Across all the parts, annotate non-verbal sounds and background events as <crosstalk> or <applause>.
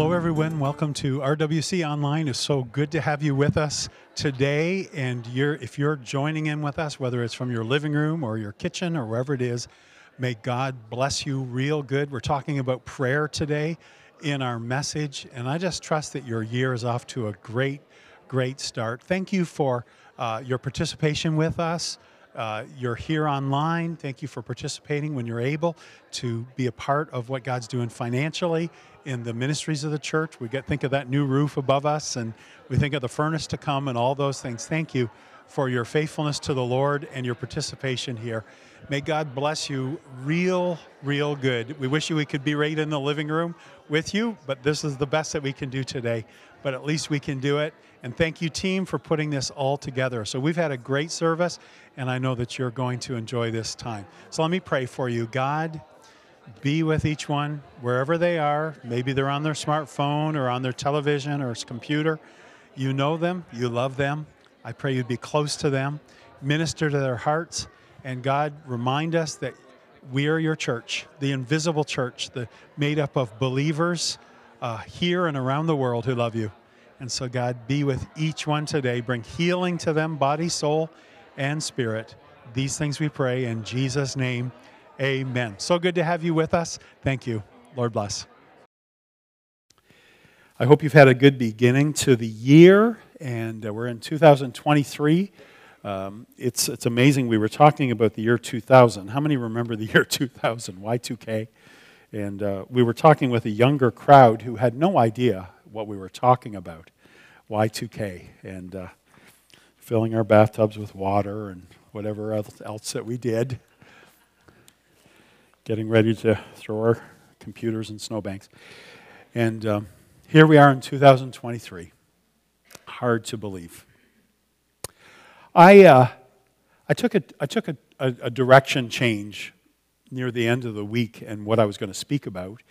Hello, everyone. Welcome to RWC Online. It's so good to have you with us today. And you're, if you're joining in with us, whether it's from your living room or your kitchen or wherever it is, may God bless you real good. We're talking about prayer today in our message, and I just trust that your year is off to a great, great start. Thank you for uh, your participation with us. Uh, you're here online. Thank you for participating when you're able to be a part of what God's doing financially in the ministries of the church. We get think of that new roof above us, and we think of the furnace to come, and all those things. Thank you for your faithfulness to the Lord and your participation here. May God bless you real, real good. We wish you we could be right in the living room with you, but this is the best that we can do today. But at least we can do it. And thank you, team, for putting this all together. So we've had a great service, and I know that you're going to enjoy this time. So let me pray for you. God, be with each one wherever they are. Maybe they're on their smartphone or on their television or computer. You know them, you love them. I pray you'd be close to them, minister to their hearts, and God, remind us that we are your church, the invisible church, the made up of believers uh, here and around the world who love you. And so, God, be with each one today. Bring healing to them, body, soul, and spirit. These things we pray in Jesus' name. Amen. So good to have you with us. Thank you. Lord bless. I hope you've had a good beginning to the year, and uh, we're in 2023. Um, it's, it's amazing. We were talking about the year 2000. How many remember the <laughs> year 2000, Y2K? And uh, we were talking with a younger crowd who had no idea what we were talking about, Y2K, and uh, filling our bathtubs with water and whatever else that we did, getting ready to throw our computers in snowbanks. And um, here we are in 2023. Hard to believe. I, uh, I took, a, I took a, a, a, direction change near the end of the week and what I was going to speak about.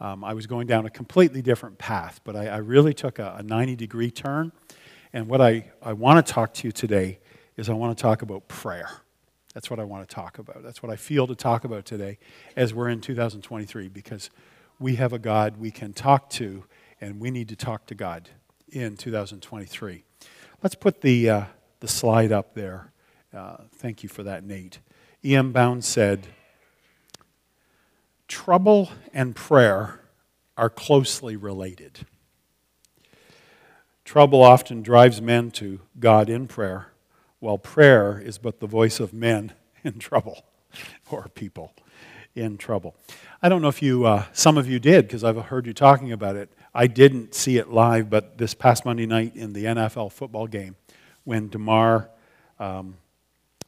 Um, I was going down a completely different path, but I, I really took a, a 90 degree turn. And what I, I want to talk to you today is I want to talk about prayer. That's what I want to talk about. That's what I feel to talk about today as we're in 2023 because we have a God we can talk to and we need to talk to God in 2023. Let's put the, uh, the slide up there. Uh, thank you for that, Nate. E.M. Bounds said, Trouble and prayer are closely related. Trouble often drives men to God in prayer, while prayer is but the voice of men <laughs> in trouble or people in trouble. I don't know if you, uh, some of you did, because I've heard you talking about it. I didn't see it live, but this past Monday night in the NFL football game, when Damar, um,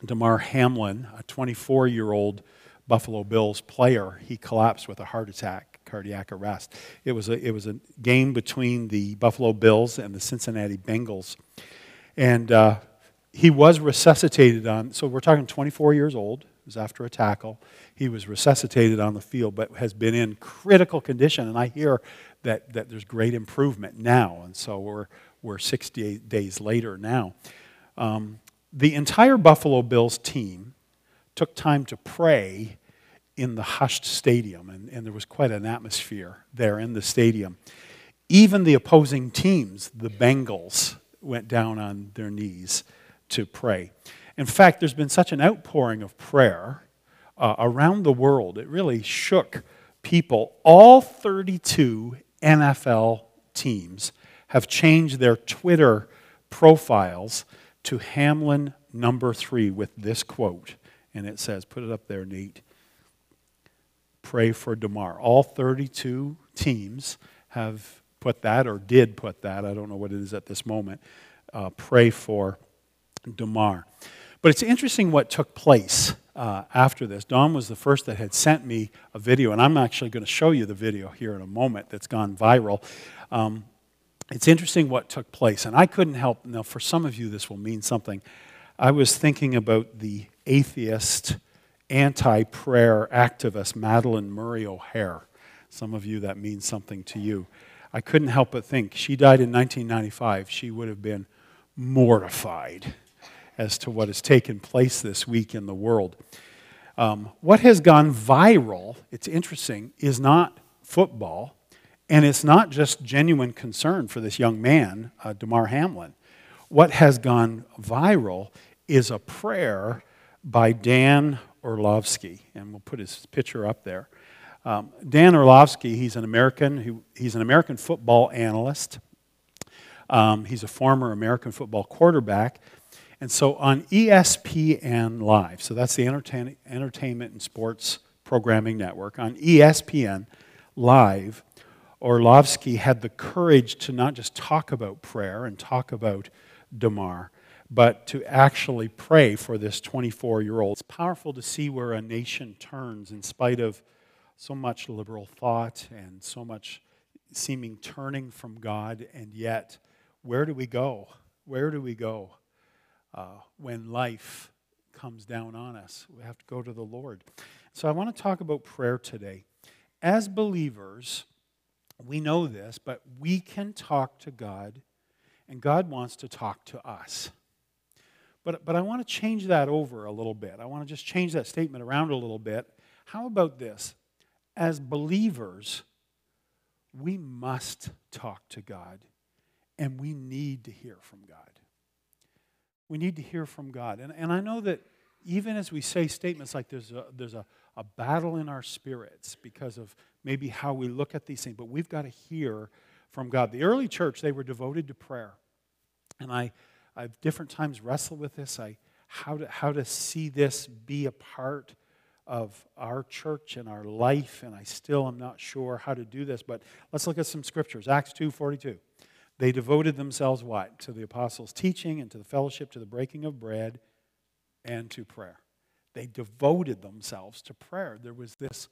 Damar Hamlin, a 24 year old Buffalo Bills player, he collapsed with a heart attack, cardiac arrest. It was a, it was a game between the Buffalo Bills and the Cincinnati Bengals. And uh, he was resuscitated on, so we're talking 24 years old. It was after a tackle. He was resuscitated on the field, but has been in critical condition. And I hear that, that there's great improvement now. And so we're, we're 68 days later now. Um, the entire Buffalo Bills team took time to pray in the hushed stadium, and, and there was quite an atmosphere there in the stadium. Even the opposing teams, the Bengals, went down on their knees to pray. In fact, there's been such an outpouring of prayer uh, around the world, it really shook people. All 32 NFL teams have changed their Twitter profiles to Hamlin number three with this quote. And it says, put it up there, Nate. Pray for Damar. All 32 teams have put that or did put that. I don't know what it is at this moment. Uh, pray for Damar. But it's interesting what took place uh, after this. Don was the first that had sent me a video, and I'm actually going to show you the video here in a moment that's gone viral. Um, it's interesting what took place, and I couldn't help. Now, for some of you, this will mean something. I was thinking about the atheist, anti prayer activist Madalyn Murray O'Hair. Some of you, that means something to you. I couldn't help but think she died in 1995. She would have been mortified as to what has taken place this week in the world. Um, what has gone viral, it's interesting, is not football And it's not just genuine concern for this young man, uh, Damar Hamlin. What has gone viral is a prayer by Dan Orlovsky, and we'll put his picture up there. Um, Dan Orlovsky, he's an American, who, he's an American football analyst. Um, he's a former American football quarterback. And so on ESPN Live, so that's the Entertain- Entertainment and Sports Programming Network, on ESPN Live, Orlovsky had the courage to not just talk about prayer and talk about Damar, but to actually pray for this 24 year old. It's powerful to see where a nation turns in spite of so much liberal thought and so much seeming turning from God, and yet, where do we go? Where do we go uh, when life comes down on us? We have to go to the Lord. So, I want to talk about prayer today. As believers, we know this, but we can talk to God, and God wants to talk to us. But, but I want to change that over a little bit. I want to just change that statement around a little bit. How about this? As believers, we must talk to God, and we need to hear from God. We need to hear from God. And, and I know that even as we say statements like there's a, there's a, a battle in our spirits because of maybe how we look at these things, but we've got to hear from God. The early church, they were devoted to prayer. And I, I've different times wrestled with this. I, how, to, how to see this be a part of our church and our life, and I still am not sure how to do this, but let's look at some scriptures. Acts 2 42. They devoted themselves what? To the apostles' teaching and to the fellowship, to the breaking of bread, and to prayer. They devoted themselves to prayer. There was this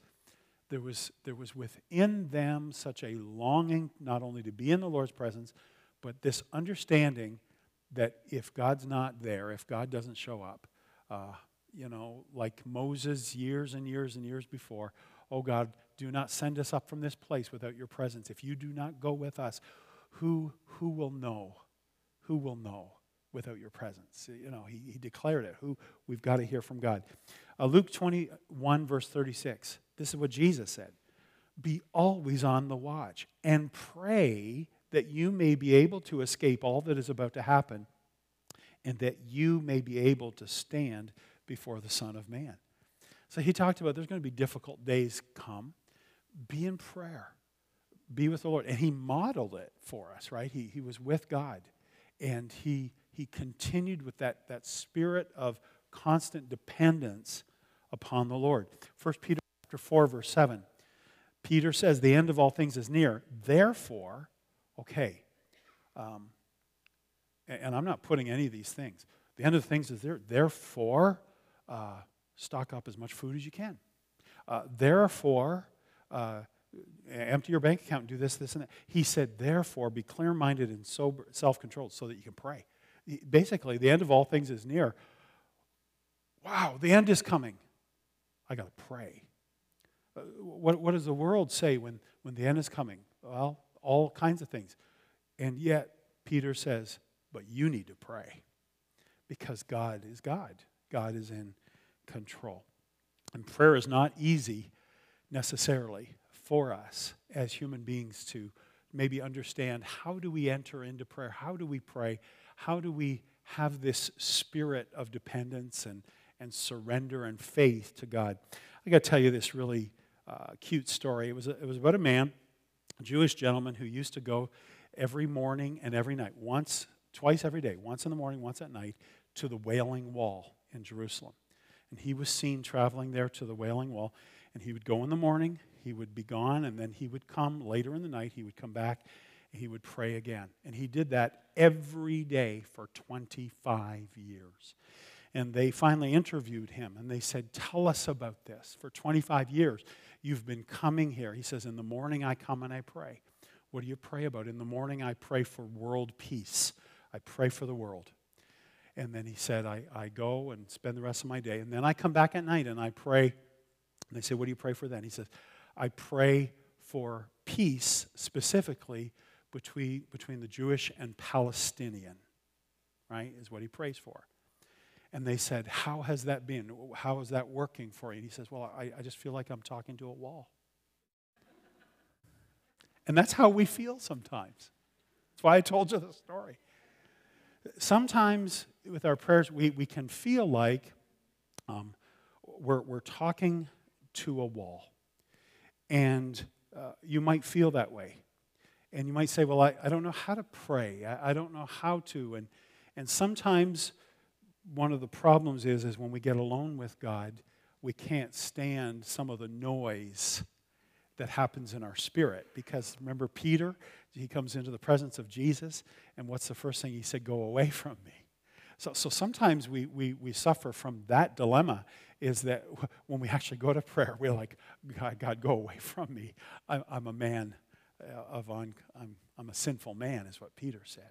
there was, there was within them such a longing not only to be in the Lord's presence, but this understanding that if God's not there, if God doesn't show up, uh, you know, like Moses years and years and years before, oh God, do not send us up from this place without your presence. If you do not go with us, who, who will know? Who will know without your presence? You know, he, he declared it. Who we've got to hear from God. Uh, Luke 21, verse 36. This is what Jesus said Be always on the watch and pray that you may be able to escape all that is about to happen and that you may be able to stand before the Son of Man. So he talked about there's going to be difficult days come. Be in prayer, be with the Lord. And he modeled it for us, right? He, he was with God and he, he continued with that, that spirit of constant dependence upon the Lord. 1 Peter chapter 4, verse 7. Peter says, The end of all things is near. Therefore, okay, um, and I'm not putting any of these things. The end of the things is there. Therefore, uh, stock up as much food as you can. Uh, therefore, uh, empty your bank account and do this, this, and that. He said, therefore, be clear minded and sober, self controlled so that you can pray. Basically, the end of all things is near. Wow, the end is coming. I got to pray. Uh, what, what does the world say when, when the end is coming? Well, all kinds of things. And yet, Peter says, but you need to pray because God is God. God is in control. And prayer is not easy necessarily for us as human beings to maybe understand how do we enter into prayer? How do we pray? How do we have this spirit of dependence and, and surrender and faith to God? I got to tell you this really uh, cute story. It was, a, it was about a man, Jewish gentleman, who used to go every morning and every night, once, twice every day, once in the morning, once at night, to the Wailing Wall in Jerusalem. And he was seen traveling there to the Wailing Wall. And he would go in the morning, he would be gone, and then he would come later in the night, he would come back, he would pray again. And he did that every day for 25 years. And they finally interviewed him and they said, Tell us about this. For 25 years, you've been coming here. He says, In the morning, I come and I pray. What do you pray about? In the morning, I pray for world peace. I pray for the world. And then he said, I, I go and spend the rest of my day. And then I come back at night and I pray. And they say, What do you pray for then? He says, I pray for peace specifically between, between the Jewish and Palestinian, right? Is what he prays for. And they said, How has that been? How is that working for you? And he says, Well, I, I just feel like I'm talking to a wall. And that's how we feel sometimes. That's why I told you the story. Sometimes with our prayers, we, we can feel like um, we're, we're talking to a wall. And uh, you might feel that way. And you might say, Well, I, I don't know how to pray. I, I don't know how to. And, and sometimes one of the problems is, is when we get alone with God, we can't stand some of the noise that happens in our spirit. Because remember, Peter, he comes into the presence of Jesus, and what's the first thing he said? Go away <laughs> from me. So, so sometimes we, we, we suffer from that dilemma is that <laughs> when we actually go to prayer, we're like, God, God go away <laughs> from me. I'm, I'm a man uh, of, on, I'm, I'm a sinful man, is what Peter said.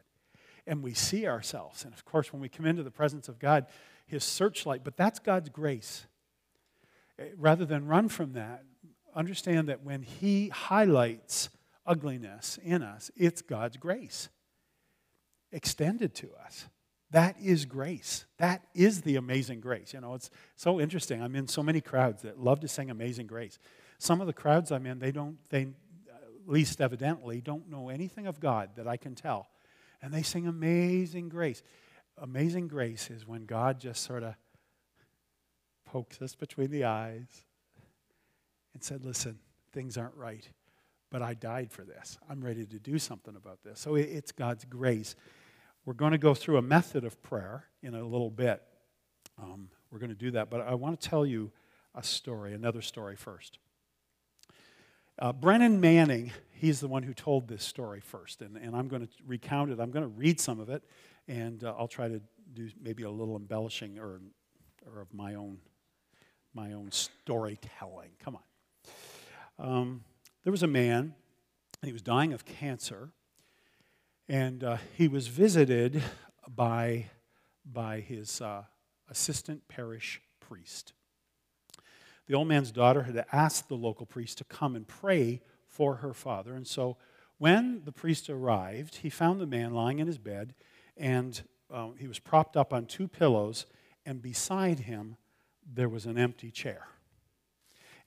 And we see ourselves. And of course, when we come into the presence of God, his searchlight, but that's God's grace. Eh, rather than run from that, understand that when he highlights ugliness in us, it's God's grace extended to us. That is grace. That is the amazing grace. You know, it's so interesting. I'm in so many crowds that love to sing Amazing Grace. Some of the crowds I'm in, they don't, they least evidently, don't know anything of God that I can tell. And they sing Amazing Grace. Amazing grace is when God just sort of pokes us between the eyes and said, Listen, things aren't right, but I died for this. I'm ready to do something about this. So it's God's grace. We're going to go through a method of prayer in a little bit. Um, we're going to do that, but I want to tell you a story, another story first. Uh, Brennan Manning, he's the one who told this story first, and, and I'm going to recount it. I'm going to read some of it, and uh, I'll try to do maybe a little embellishing or, or of my own, my own storytelling. Come on. Um, there was a man, and he was dying of cancer, and uh, he was visited by, by his uh, assistant parish priest. The old man's daughter had asked the local priest to come and pray for her father. And so when the priest arrived, he found the man lying in his bed, and um, he was propped up on two pillows, and beside him there was an empty chair.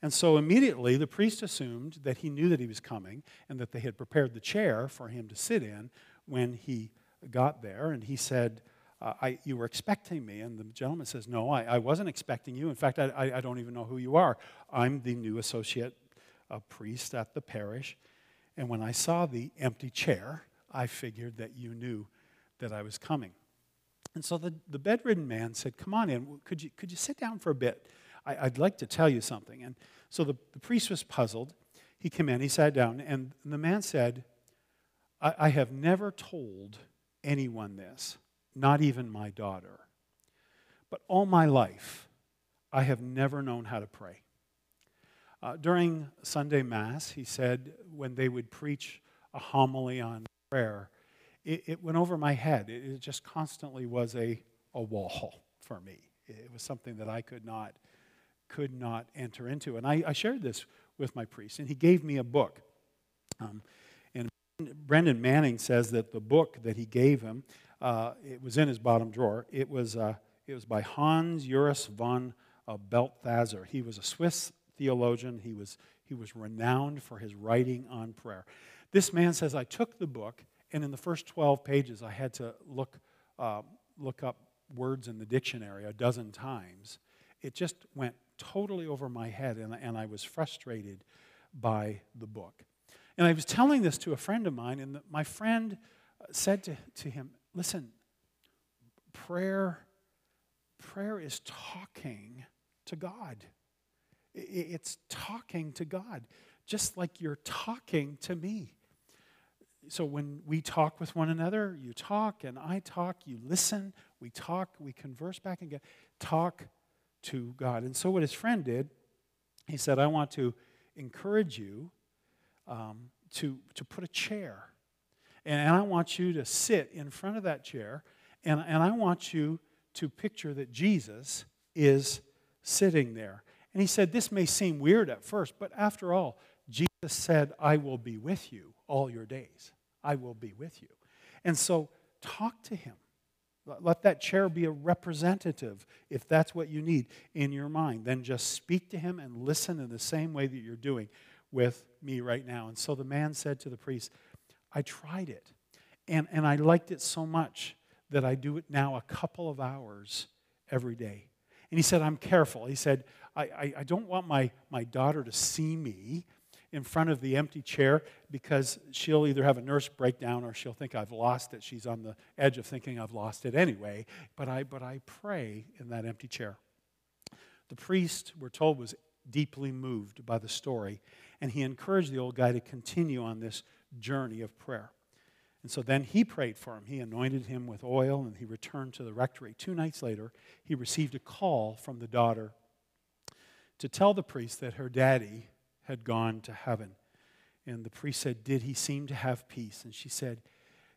And so immediately the priest assumed that he knew that he was coming and that they had prepared the chair for him to sit in when he got there. And he said, uh, I, You were expecting me. And the gentleman says, No, I, I wasn't expecting you. In fact, I, I, don't even know who you are. I'm the new associate uh, priest at the parish. And when I saw the empty chair, I figured that you knew that I was coming. And so the, the bedridden man said, Come on in. Could you, could you sit down for a bit? I, would like to tell you something. And so the, the priest was puzzled. He came in, he sat down, and the man said, I, I have never told anyone this, not even my daughter. But all my life, I have never known how to pray. Uh, during Sunday Mass, he said, when they would preach a homily on prayer, it, it went over my head. It, it, just constantly was a, a wall <laughs> for me. It was something that I could not could not enter into. And I, I shared this with my priest, and he gave me a book. Um, and Brennan Manning says that the book that he gave him, uh, it was in his bottom drawer. It was, uh, it was by Hans Urs von Balthasar. He was a Swiss theologian. He was, he was renowned for his writing on prayer. This man says, I took the book, and in the first 12 pages, I had to look, uh, look up words in the dictionary a dozen times. It just went totally over my head, and, and I was frustrated by the book. And I was telling this to a friend of mine, and my friend said to, to him, Listen, prayer, prayer is talking to God. It's talking to God, just like you're talking to me. So when we talk with one another, you talk and I talk, you listen, we talk, we converse back and get talk to God. And so, what his friend did, he said, I want to encourage you um, to, to put a chair. And, I want you to sit in front of that chair. And, and I want you to picture that Jesus is sitting there. And he said, This may seem weird at first, but after all, Jesus said, I will be with you all your days. I will be with you. And so, talk to him. Let that chair be a representative, if that's what you need in your mind. Then just speak to him and listen in the same way that you're doing with me right now. And so the man said to the priest, I tried it. And, and I liked it so much that I do it now a couple of hours every day. And he said, I'm careful. He said, I, I, don't want my, my daughter to see me in front of the empty chair because she'll either have a nurse breakdown or she'll think I've lost it. She's on the edge of thinking I've lost it anyway. But I, but I pray in that empty chair. The priest, we're told, was deeply moved by the story, and he encouraged the old guy to continue on this journey of prayer. And so then he prayed for him. He anointed him with oil and he returned to the rectory. Two nights later, he received a call from the daughter to tell the priest that her daddy had gone to heaven. And the priest said, Did he seem to have peace? And she said,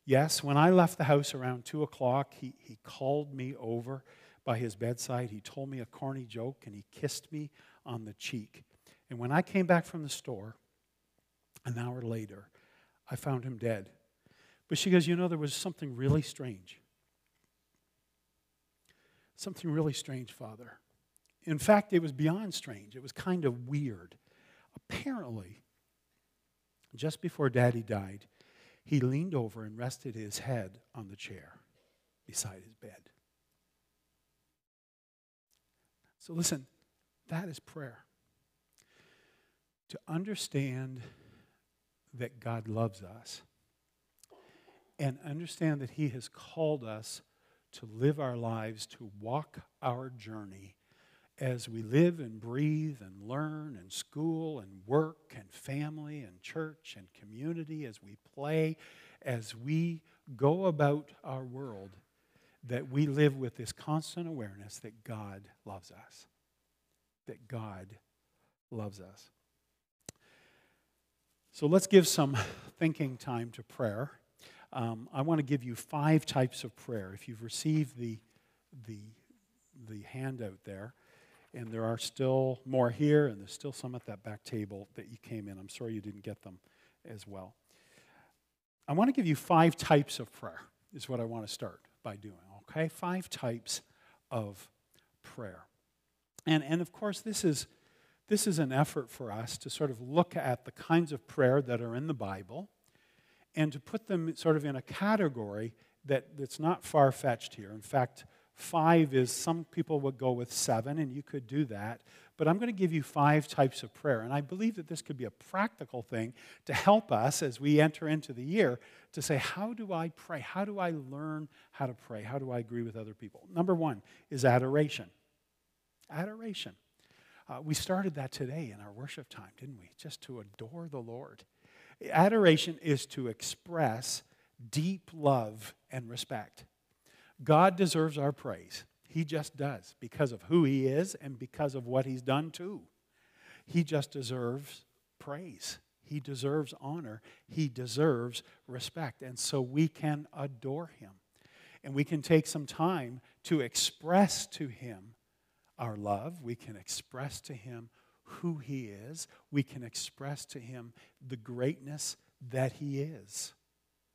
Yes. When I left the house around two o'clock, he, he called me over by his bedside. He told me a corny joke and he kissed me on the cheek. And when I came back from the store, an hour later, I found him dead. But she goes, You know, there was something really strange. Something really strange, Father. In fact, it was beyond strange. It was kind of weird. Apparently, just before Daddy died, he leaned over and rested his head on the chair beside his bed. So, listen, that is prayer. To understand that God loves us and understand that He has called us to live our lives, to walk our journey as we live and breathe and learn and school and work and family and church and community, as we play, as we go about our world, that we live with this constant awareness that God loves us. That God loves us. So let's give some thinking time to prayer um, I want to give you five types of prayer. If you've received the, the, the handout there, and there are still more here, and there's still some at that back table that you came in. I'm sorry you didn't get them as well. I want to give you five types of prayer, is what I want to start by doing, okay? Five types of prayer. And, and of course, this is, this is an effort for us to sort of look at the kinds of prayer that are in the Bible and to put them sort of in a category that, that's not far fetched here. In fact, five is some people would go with seven, and you could do that. But I'm going to give you five types of prayer. And I believe that this could be a practical thing to help us as we enter into the year to say, how do I pray? How do I learn how to pray? How do I agree with other people? Number one is adoration. Adoration. Uh, we started that today in our worship time, didn't we? Just to adore the Lord. Adoration is to express deep love and respect. God deserves our praise. He just does because of who He is and because of what He's done too. He just deserves praise. He deserves honor. He deserves respect. And so we can adore Him. And we can take some time to express to Him our love. We can express to Him who He is, we can express to Him the greatness that He is,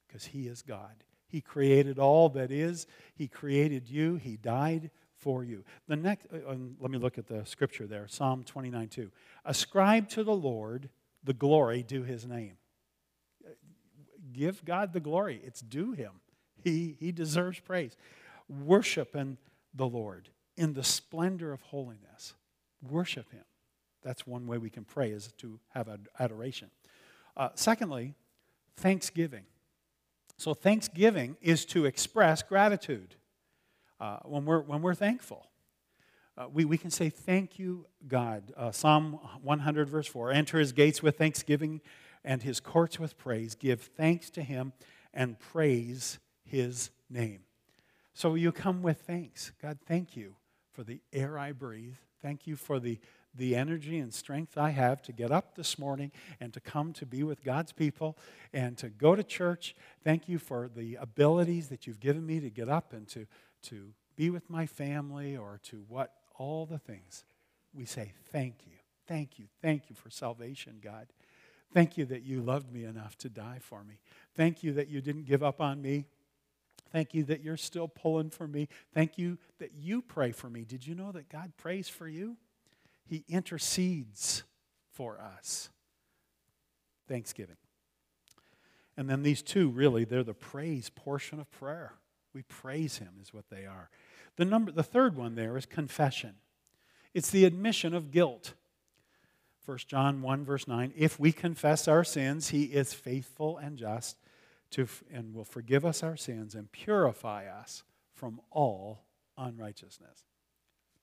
because He is God. He created all that is, He created you, He died for you. The next, uh, let me look at the scripture there Psalm 29 2. Ascribe to the Lord the glory due His name. Give God the glory, it's due Him. He, he deserves praise. Worship in the Lord in the splendor of holiness. Worship Him. That's one way we can pray, is to have adoration. Uh, secondly, thanksgiving. So, thanksgiving is to express gratitude uh, when, we're, when we're thankful. Uh, we, we can say, Thank you, God. Uh, Psalm 100, verse 4 Enter his gates with thanksgiving and his courts with praise. Give thanks to him and praise his name. So, you come with thanks. God, thank you for the air I breathe. Thank you for the, the energy and strength I have to get up this morning and to come to be with God's people and to go to church. Thank you for the abilities that you've given me to get up and to, to be with my family or to what, all the things. We say, Thank you. Thank you. Thank you for salvation, God. Thank you that you loved me enough to die for me. Thank you that you didn't give up on me. Thank you that you're still pulling for me. Thank you that you pray for me. Did you know that God prays for you? He intercedes for us. thanksgiving. And then these two, really, they're the praise portion of prayer. We praise Him, is what they are. The, number, the third one there is confession. It's the admission of guilt. 1 John 1, verse 9 If we confess our sins, He is faithful and just to, and will forgive us our sins and purify us from all unrighteousness.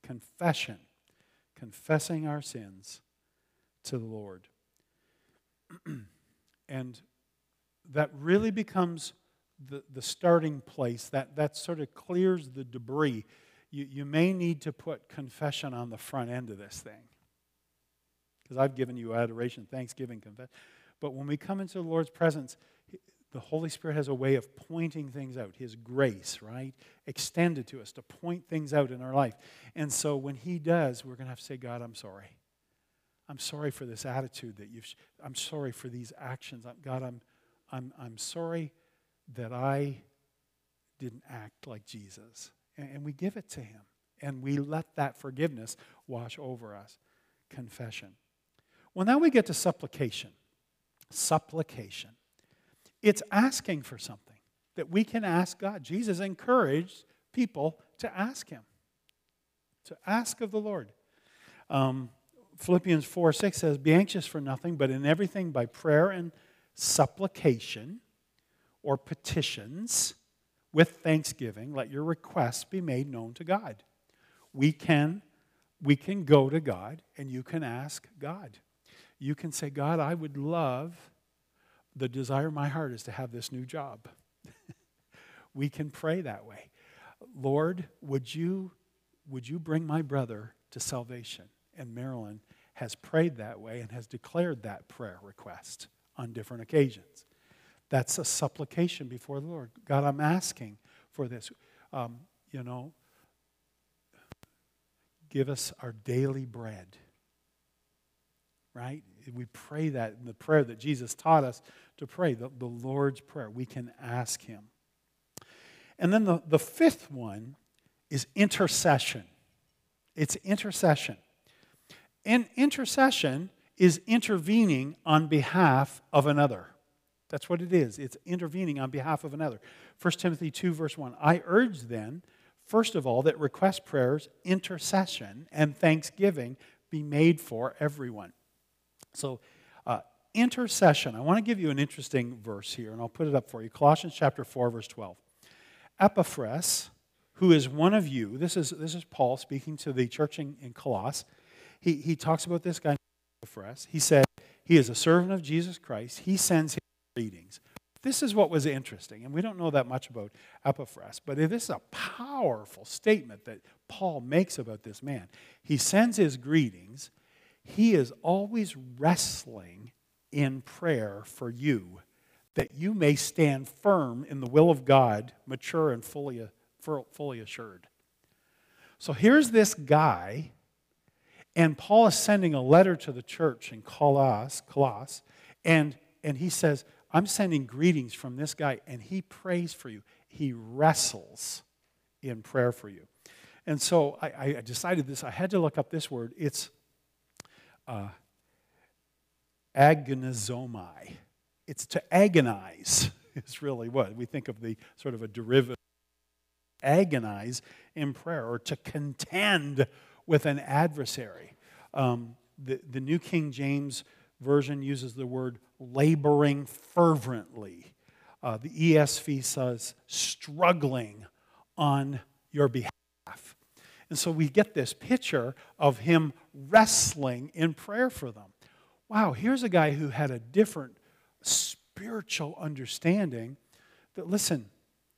Confession, confessing our sins to the Lord. <clears throat> and that really becomes the, the starting place. That, that sort of clears the debris. You, you may need to put confession on the front end of this thing. Because I've given you adoration, thanksgiving, confession. But when we come into the Lord's presence, the Holy Spirit has a way of pointing things out, His grace, right? Extended to us to point things out in our life. And so when He does, we're going to have to say, God, I'm sorry. I'm sorry for this attitude that you've, I'm sorry for these actions. God, I'm, I'm, I'm sorry that I didn't act like Jesus. And, and we give it to Him. And we let that forgiveness wash over us. Confession. Well, now we get to supplication. Supplication. It's asking for something that we can ask God. Jesus encouraged people to ask Him, to ask of the Lord. Um, Philippians 4 6 says, Be anxious for nothing, but in everything by prayer and supplication or petitions with thanksgiving, let your requests be made known to God. We can, we can go to God and you can ask God. You can say, God, I would love, the desire of my heart is to have this new job. <laughs> we can pray that way. Lord, would you, would you bring my brother to salvation? and Marilyn has prayed that way and has declared that prayer request on different occasions. That's a supplication before the Lord. God, I'm asking for this. Um, you know, give us our daily bread. Right? We pray that in the prayer that Jesus taught us to pray, the, the Lord's Prayer. We can ask Him. And then the, the fifth one is intercession. It's intercession. And intercession is intervening on behalf of another. That's what it is. It's intervening on behalf of another. 1 Timothy 2, verse 1. I urge then, first of all, that request prayers, intercession, and thanksgiving be made for everyone. So, uh, intercession. I want to give you an interesting verse here, and I'll put it up for you. Colossians chapter 4, verse 12. Epaphras, who is one of you, this is, this is Paul speaking to the church in, in Colossus he, he talks about this guy us. He said, He is a servant of Jesus Christ. He sends his greetings. This is what was interesting, and we don't know that much about Epaphras, but this is a powerful statement that Paul makes about this man. He sends his greetings. He is always wrestling in prayer for you that you may stand firm in the will of God, mature and fully, fully assured. So here's this guy and Paul is sending a letter to the church in Colossus, Colossus and, and he says, I'm sending greetings from this guy, and he prays for you. He wrestles in prayer for you. And so I, I decided this, I had to look up this word. It's uh, agonizomai. It's to agonize, <laughs> is really what we think of the sort of a derivative. Agonize in prayer or to contend with an adversary. Um, the, the New King James Version uses the word laboring fervently. Uh, the ESV says struggling on your behalf. And so we get this picture of him wrestling in prayer for them. Wow, here's a guy who had a different spiritual understanding that, listen,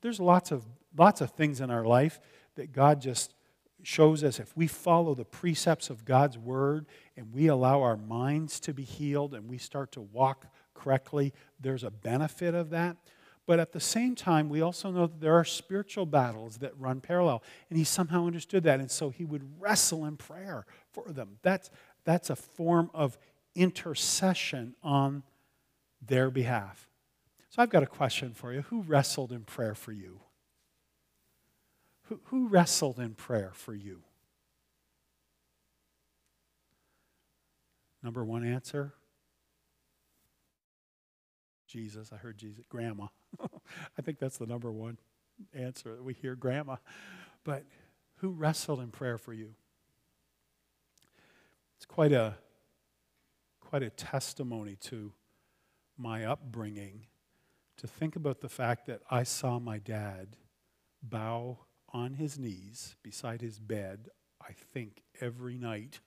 there's lots of, lots of things in our life that God just shows us if we follow the precepts of God's word and we allow our minds to be healed and we start to walk correctly, there's a benefit of that. But at the same time, we also know that there are spiritual battles that run parallel. And he somehow understood that. And so he would wrestle in prayer for them. That's, that's a form of intercession on their behalf. So I've got a question for you. Who wrestled in prayer for you? Who, who wrestled in prayer for you? Number one answer Jesus. I heard Jesus. Grandma. <laughs> I think that's the number one answer that we hear, Grandma. But who wrestled in prayer for you? It's quite a quite a testimony to my upbringing to think about the fact that I saw my dad bow on his knees beside his bed, I think, every night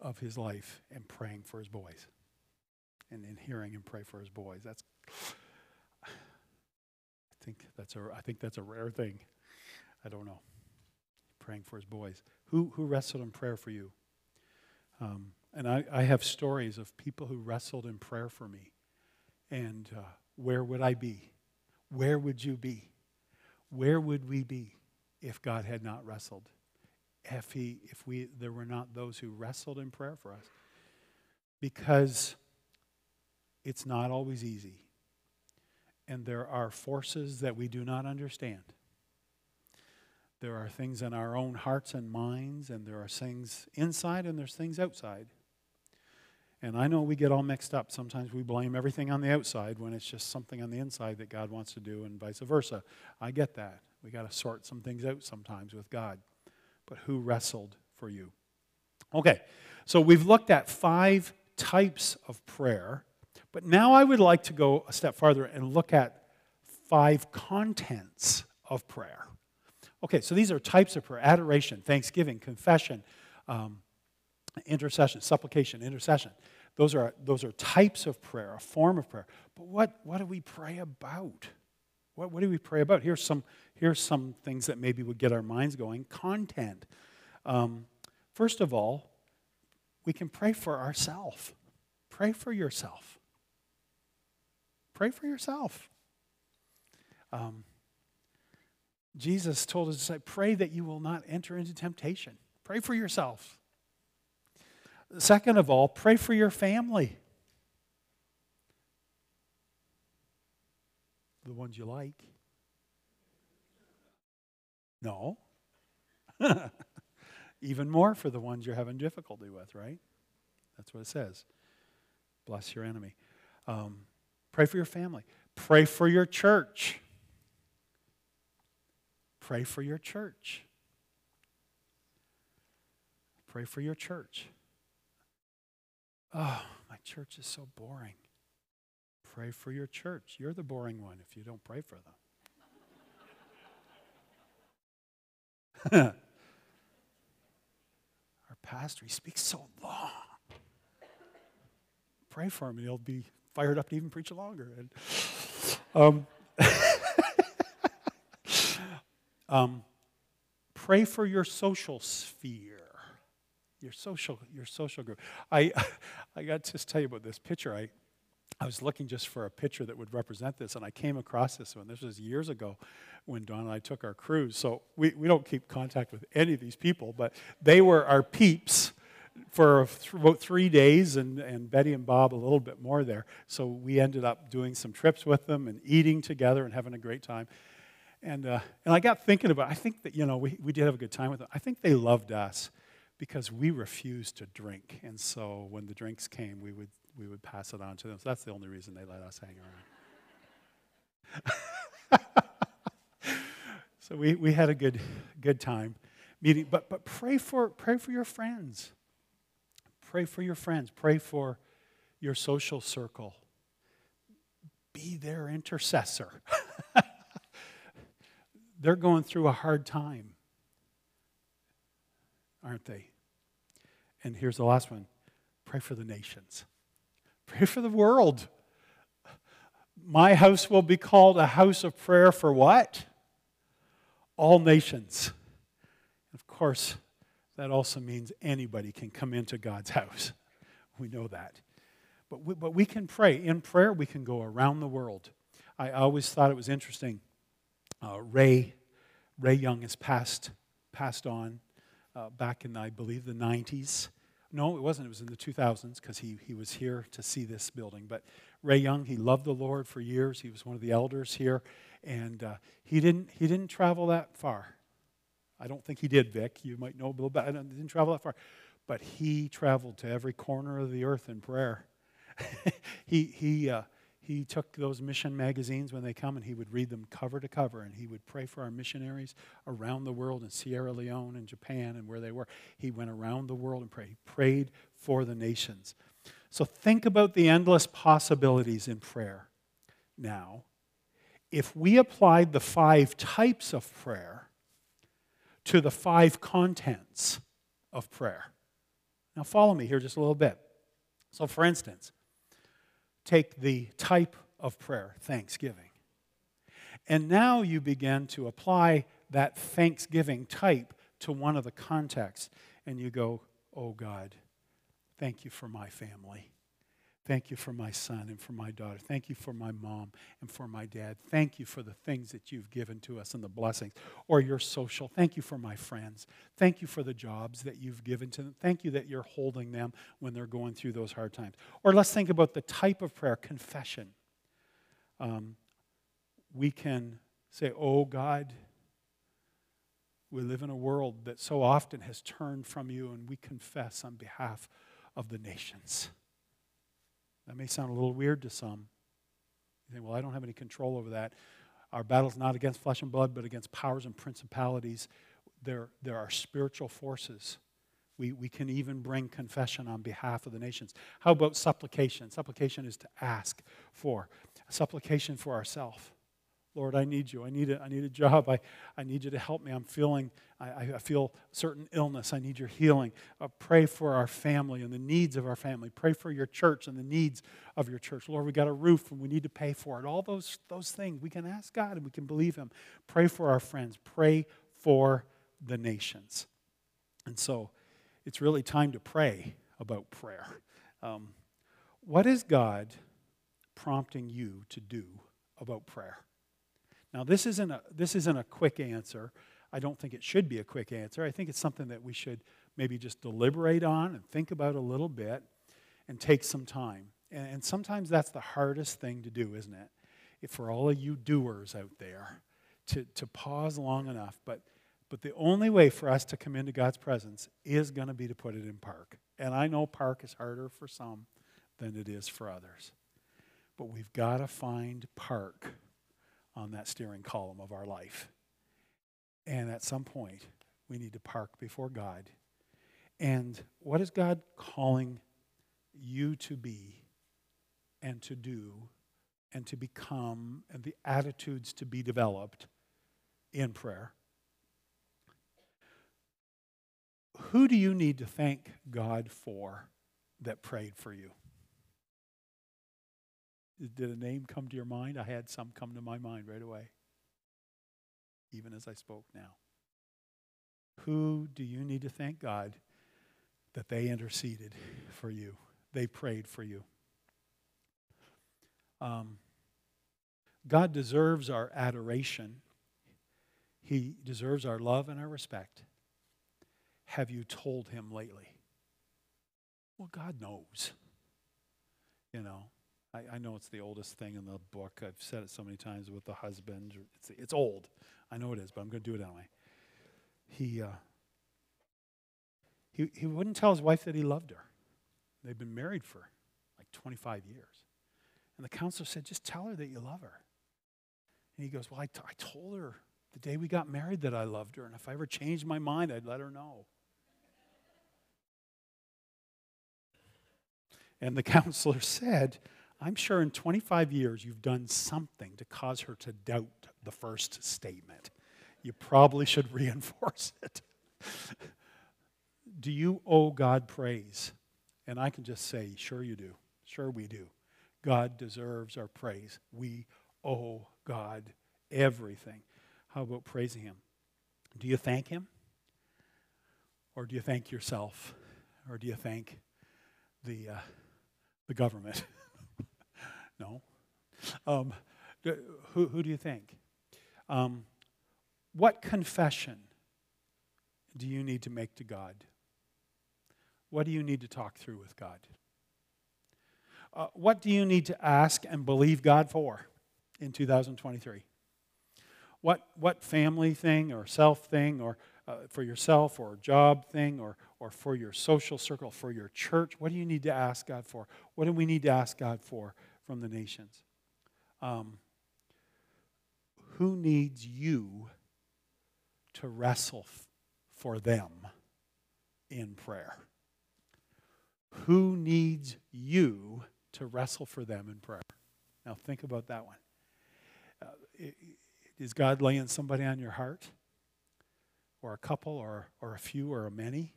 of his life and praying for his boys. And, and hearing him pray for his boys. That's I think that's a I think that's a rare thing. I don't know. Praying for his boys. Who who wrestled in prayer for you? Um, and I, I have stories of people who wrestled in prayer for me. And uh, where would I be? Where would you be? Where would we be if God had not wrestled? If, he, if we, there were not those who wrestled in prayer for us? Because it's not always easy. And there are forces that we do not understand. There are things in our own hearts and minds, and there are things inside and there's things outside. And I know we get all mixed up. Sometimes we blame everything on the outside when it's just something on the inside that God wants to do, and vice versa. I get that. We got to sort some things out sometimes with God. But who wrestled for you? Okay, so we've looked at five types of prayer, but now I would like to go a step farther and look at five contents of prayer. Okay, so these are types of prayer adoration, thanksgiving, confession, um, intercession, supplication, intercession. Those are, those are types of prayer, a form of prayer. But what, what do we pray about? What, what do we pray about? Here's some, here's some things that maybe would get our minds going. Content. Um, first of all, we can pray for ourselves. Pray for yourself. Pray for yourself. Um, Jesus told us to say, pray that you will not enter into temptation. Pray for yourself. Second of all, pray for your family. The ones you like. No. <laughs> Even more for the ones you're having difficulty with, right? That's what it says. Bless your enemy. Um, pray for your family. Pray for your church. Pray for your church. Pray for your church. Oh, my church is so boring. Pray for your church. You're the boring one if you don't pray for them. <laughs> Our pastor, he speaks so long. Pray for him, and he'll be fired up to even preach longer. And, um, <laughs> um, pray for your social sphere your social, your social group. I, <laughs> I got to tell you about this picture. I, I was looking just for a picture that would represent this, and I came across this one. This was years ago when Don and I took our cruise. So we, we don't keep contact with any of these people, but they were our peeps for about three days, and, and Betty and Bob a little bit more there. So we ended up doing some trips with them and eating together and having a great time. And, uh, and I got thinking about I think that, you know, we, we did have a good time with them. I think they loved us because we refused to drink. And so when the drinks came, we would, we would pass it on to them. So that's the only reason they let us hang around. <laughs> so we, we had a good, good time meeting. But, but pray, for, pray for your friends. Pray for your friends. Pray for your social circle. Be their intercessor. <laughs> They're going through a hard time aren't they? And here's the last one pray for the nations, pray for the world. My house will be called a house of prayer for what? All nations. Of course, that also means anybody can come into God's <laughs> house. We know that. But we, but we can pray. In prayer, we can go around the world. I always thought it was interesting. Uh, Ray, Ray Young has passed, passed on uh, back in, I believe, the 90s. No, it wasn't. It was in the 2000s because he, he was here to see this building. But Ray Young, he loved the Lord for years. He was one of the elders here. And uh, he, didn't, he didn't travel that far. I don't think he did, Vic. You might know a little bit. He didn't travel that far. But he traveled to every corner of the earth in prayer. <laughs> he, he, uh, he took those mission magazines when they come and he would read them cover to cover and he would pray for our missionaries around the world in Sierra Leone and Japan and where they were. He went around the world and prayed. He prayed for the nations. So think about the endless possibilities in prayer. Now, if we applied the five types of prayer to the five contents of prayer. Now, follow me here just a little bit. So, for instance, take the type of prayer, thanksgiving. And now you begin to apply that thanksgiving type to one of the contexts, and you go, Oh God, thank you for my family. Thank you for my son and for my daughter. Thank you for my mom and for my dad. Thank you for the things that you've given to us and the blessings. Or your social. Thank you for my friends. Thank you for the jobs that you've given to them. Thank you that you're holding them when they're going through those hard times. Or let's think about the type of prayer confession. Um, we can say, Oh God, we live in a world that so often has turned from you, and we confess on behalf of the nations. That may sound a little weird to some. You think, well, I don't have any control over that. Our battle's not against flesh and blood, but against powers and principalities. There, there are spiritual forces. We, we can even bring confession on behalf of the nations. How about supplication? Supplication is to ask for, supplication for ourselves. Lord, I need you. I need a, I need a job. I, I need you to help me. I'm feeling, I, I feel certain illness. I need your healing. Uh, pray for our family and the needs of our family. Pray for your church and the needs of your church. Lord, we got a roof and we need to pay for it. All those, those things. We can ask God and we can believe Him. Pray for our friends. Pray for the nations. And so it's really time to pray about prayer. Um, what is God prompting you to do about prayer? Now, this isn't a, this isn't a quick answer. I don't think it should be a quick answer. I think it's something that we should maybe just deliberate on and think about a little bit and take some time. And, and sometimes that's the hardest thing to do, isn't it? If for all of you doers out there, to, to pause long enough. But, but the only way for us to come into God's presence is going to be to put it in park. And I know park is harder for some than it is for others. But we've got to find park on that steering column of our life. And at some point, we need to park before God. And what is God calling you to be and to do and to become and the attitudes to be developed in prayer? Who do you need to thank God for that prayed for you? Did a name come to your mind? I had some come to my mind right away, even as I spoke now. Who do you need to thank God that they interceded for you? They prayed for you. Um, God deserves our adoration. He deserves our love and our respect. Have you told him lately? Well, God knows. You know, I, I, know it's the oldest thing in the book. I've said it so many times with the husband. It's, it's old. I know it is, but I'm going to do it anyway. He, uh, he, he wouldn't tell his wife that he loved her. They've been married for like 25 years. And the counselor said, just tell her that you love her. And he goes, well, I, t- I told her the day we got married that I loved her. And if I ever changed my mind, I'd let her know. And the <laughs> counselor said, I'm sure in 25 years you've done something to cause her to doubt the first statement. You probably should <laughs> reinforce it. do you owe God praise? And I can just say, sure you do. Sure we do. God deserves our praise. We owe God everything. How about praising Him? Do you thank Him? Or do you thank yourself? Or do you thank the, uh, the government? <laughs> No. Um, who, who do you think? Um, what confession do you need to make to God? What do you need to talk through with God? Uh, what do you need to ask and believe God for in 2023? What, what family thing or self thing or uh, for yourself or job thing or, or for your social circle, for your church, what do you need to ask God for? What do we need to ask God for from the nations. Um, who needs you to wrestle f- for them in prayer? Who needs you to wrestle for them in prayer? Now, think about that one. Uh, is God laying somebody on your heart? Or a couple, or, or a few, or a many?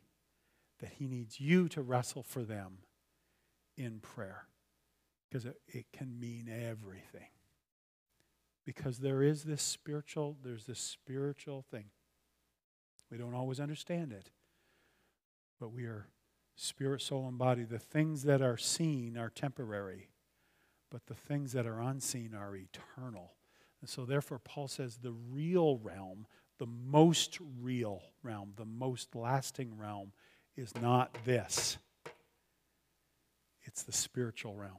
That He needs you to wrestle for them in prayer. Because it, it can mean everything. Because there is this spiritual, there's this spiritual thing. We don't always understand it. But we are spirit, soul, and body. The things that are seen are temporary, but the things that are unseen are eternal. And so, therefore, Paul says the real realm, the most real realm, the most lasting realm is not this, it's the spiritual realm.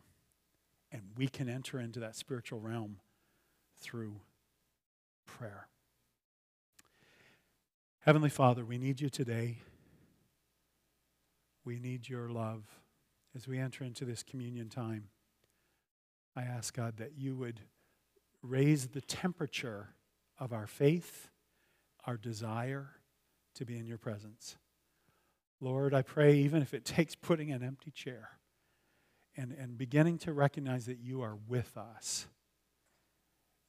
And we can enter into that spiritual realm through prayer. Heavenly Father, we need you today. We need your love as we enter into this communion time. I ask God that you would raise the temperature of our faith, our desire to be in your presence. Lord, I pray, even if it <laughs> takes putting an empty chair and, and beginning to recognize that you are with us,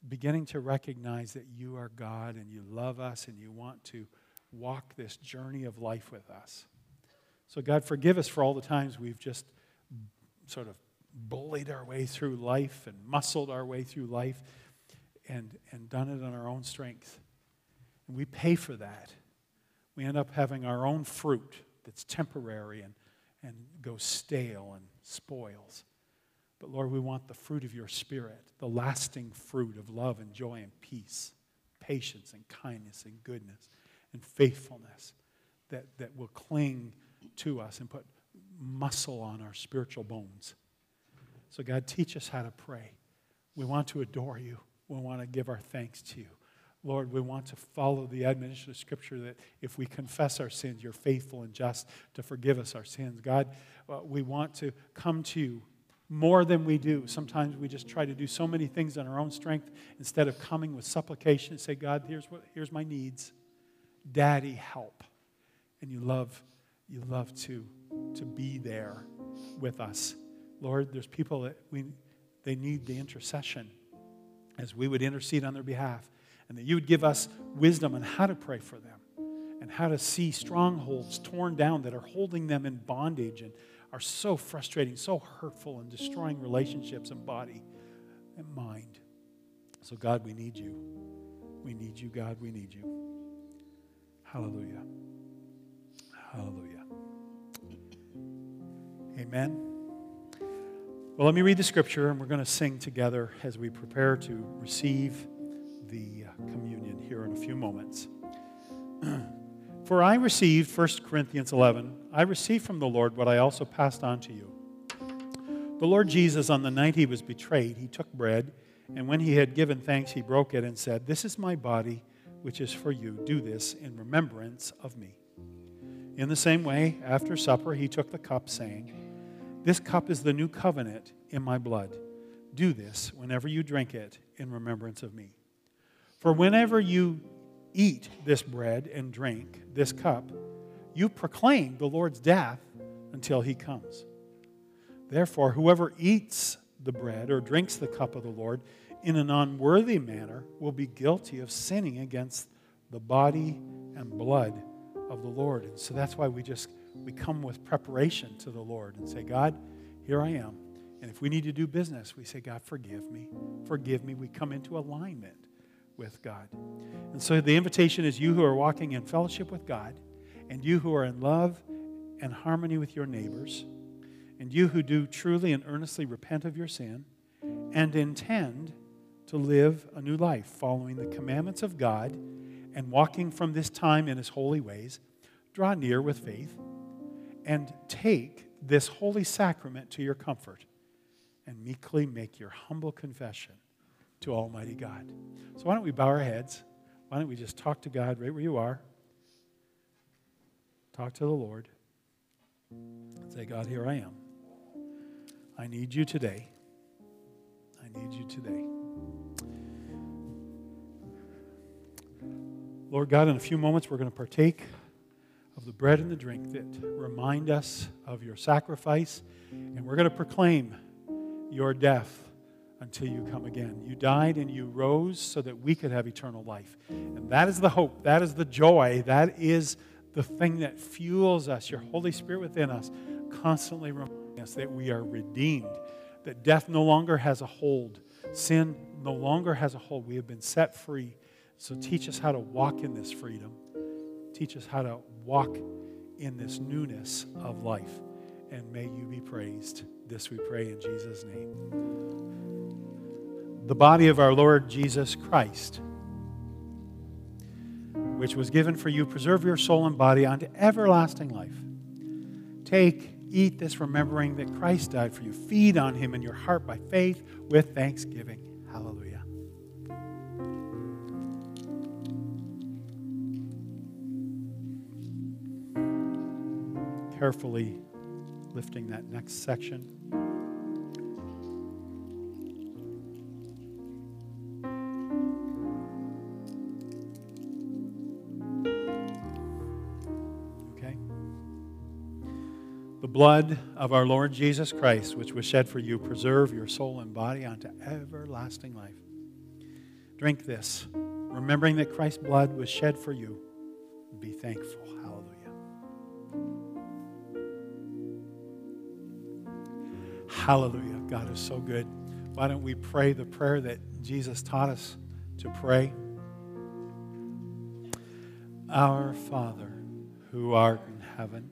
beginning to recognize that you are God and you love us and you want to walk this journey of life with us. So, God, forgive us for all the times we've just sort of bullied our way through life and muscled our way through life and, and done it on our own strength. And we pay for that. We end up having our own fruit that's temporary and, and goes stale and spoils. But Lord, we want the fruit of your Spirit, the lasting fruit of love and joy and peace, patience and kindness and goodness and faithfulness that, that will cling to us and put muscle on our spiritual bones. So, God, teach us how to pray. We want to adore you. We want to give our thanks to you. Lord, we want to follow the admonition of Scripture that if we confess our sins, you're faithful and just to forgive us our sins. God, uh, we want to come to you more than we do. Sometimes we just try to do so many things on our own strength instead of coming with supplication and say, God, here's, what, here's my needs. Daddy, help. And you love, you love to, to be there with us. Lord, there's people that we, they need the intercession as we would intercede on their behalf and that you would give us wisdom on how to pray for them and how to see strongholds torn down that are holding them in bondage and are so frustrating, so hurtful, and destroying relationships and body and mind. So, God, we need you. We need you, God. We need you. Hallelujah. Hallelujah. Amen. Well, let me read the scripture, and we're going to sing together as we prepare to receive the uh, communion here in a few moments. <clears throat> For I received, 1 Corinthians 11, I received from the Lord what I also passed on to you. The Lord Jesus, on the night he was betrayed, he took bread, and when he had given thanks, he broke it and said, This is my body, which is for you. Do this in remembrance of me. In the same way, after supper, he took the cup, saying, This cup is the new covenant in my blood. Do this whenever you drink it in remembrance of me. For whenever you eat this bread and drink this cup, you proclaim the Lord's death until he comes. Therefore, whoever eats the bread or drinks the cup of the Lord in an unworthy manner will be guilty of sinning against the body and blood of the Lord. And so that's why we just we come with preparation to the Lord and say, God, here I am. And if we need to do business, we say, God, forgive me. Forgive me. We come into alignment with God. And so the invitation is you who are walking in fellowship with God, and you who are in love and harmony with your neighbors, and you who do truly and earnestly repent of your sin and intend to live a new life following the commandments of God and walking from this time in his holy ways, draw near with faith and take this holy sacrament to your comfort and meekly make your humble confession to Almighty God. So, why don't we bow our heads? Why don't we just talk to God right where you are? Talk to the Lord. Say, God, here I am. I need you today. I need you today. Lord God, in a few moments, we're going to partake of the bread and the drink that remind us of your sacrifice, and we're going to proclaim your death until you come again. You died and you rose so that we could have eternal life. And that is the hope, that is the joy, that is the thing that fuels us, your Holy Spirit within us, constantly reminding us that we are redeemed, that death no longer has a hold, sin no longer has a hold. We have been set free. So teach us how to walk in this freedom. Teach us how to walk in this newness of life. And may you be praised. This we pray in Jesus' name. The body of our Lord Jesus Christ which was given for you, preserve your soul and body unto everlasting life. Take, eat this, remembering that Christ died for you. Feed on him in your heart by faith with thanksgiving. Hallelujah. Carefully lifting that next section. Blood of our Lord Jesus Christ, which was shed for you, preserve your soul and body unto everlasting life. Drink this, remembering that Christ's blood was shed for you. Be thankful. Hallelujah. Hallelujah. God is so good. Why don't we pray the prayer that Jesus taught us to pray? Our Father, who art in heaven,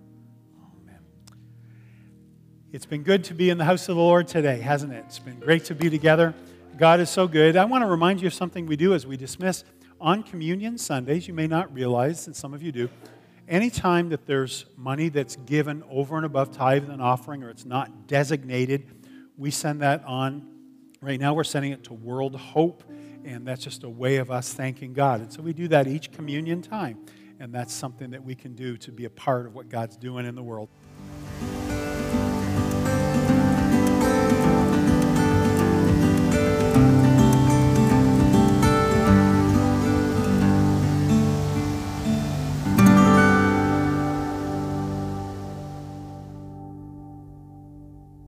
It's been good to be in the house of the Lord today, hasn't it? It's been great to be together. God is so good. I want to remind you of something we do as we dismiss on Communion Sundays. You may not realize, and some of you do, anytime that there's money that's given over and above tithe and offering, or it's not designated, we send that on. Right now, we're sending it to World Hope, and that's just a way of us thanking God. And so we do that each communion time, and that's something that we can do to be a part of what God's doing in the world.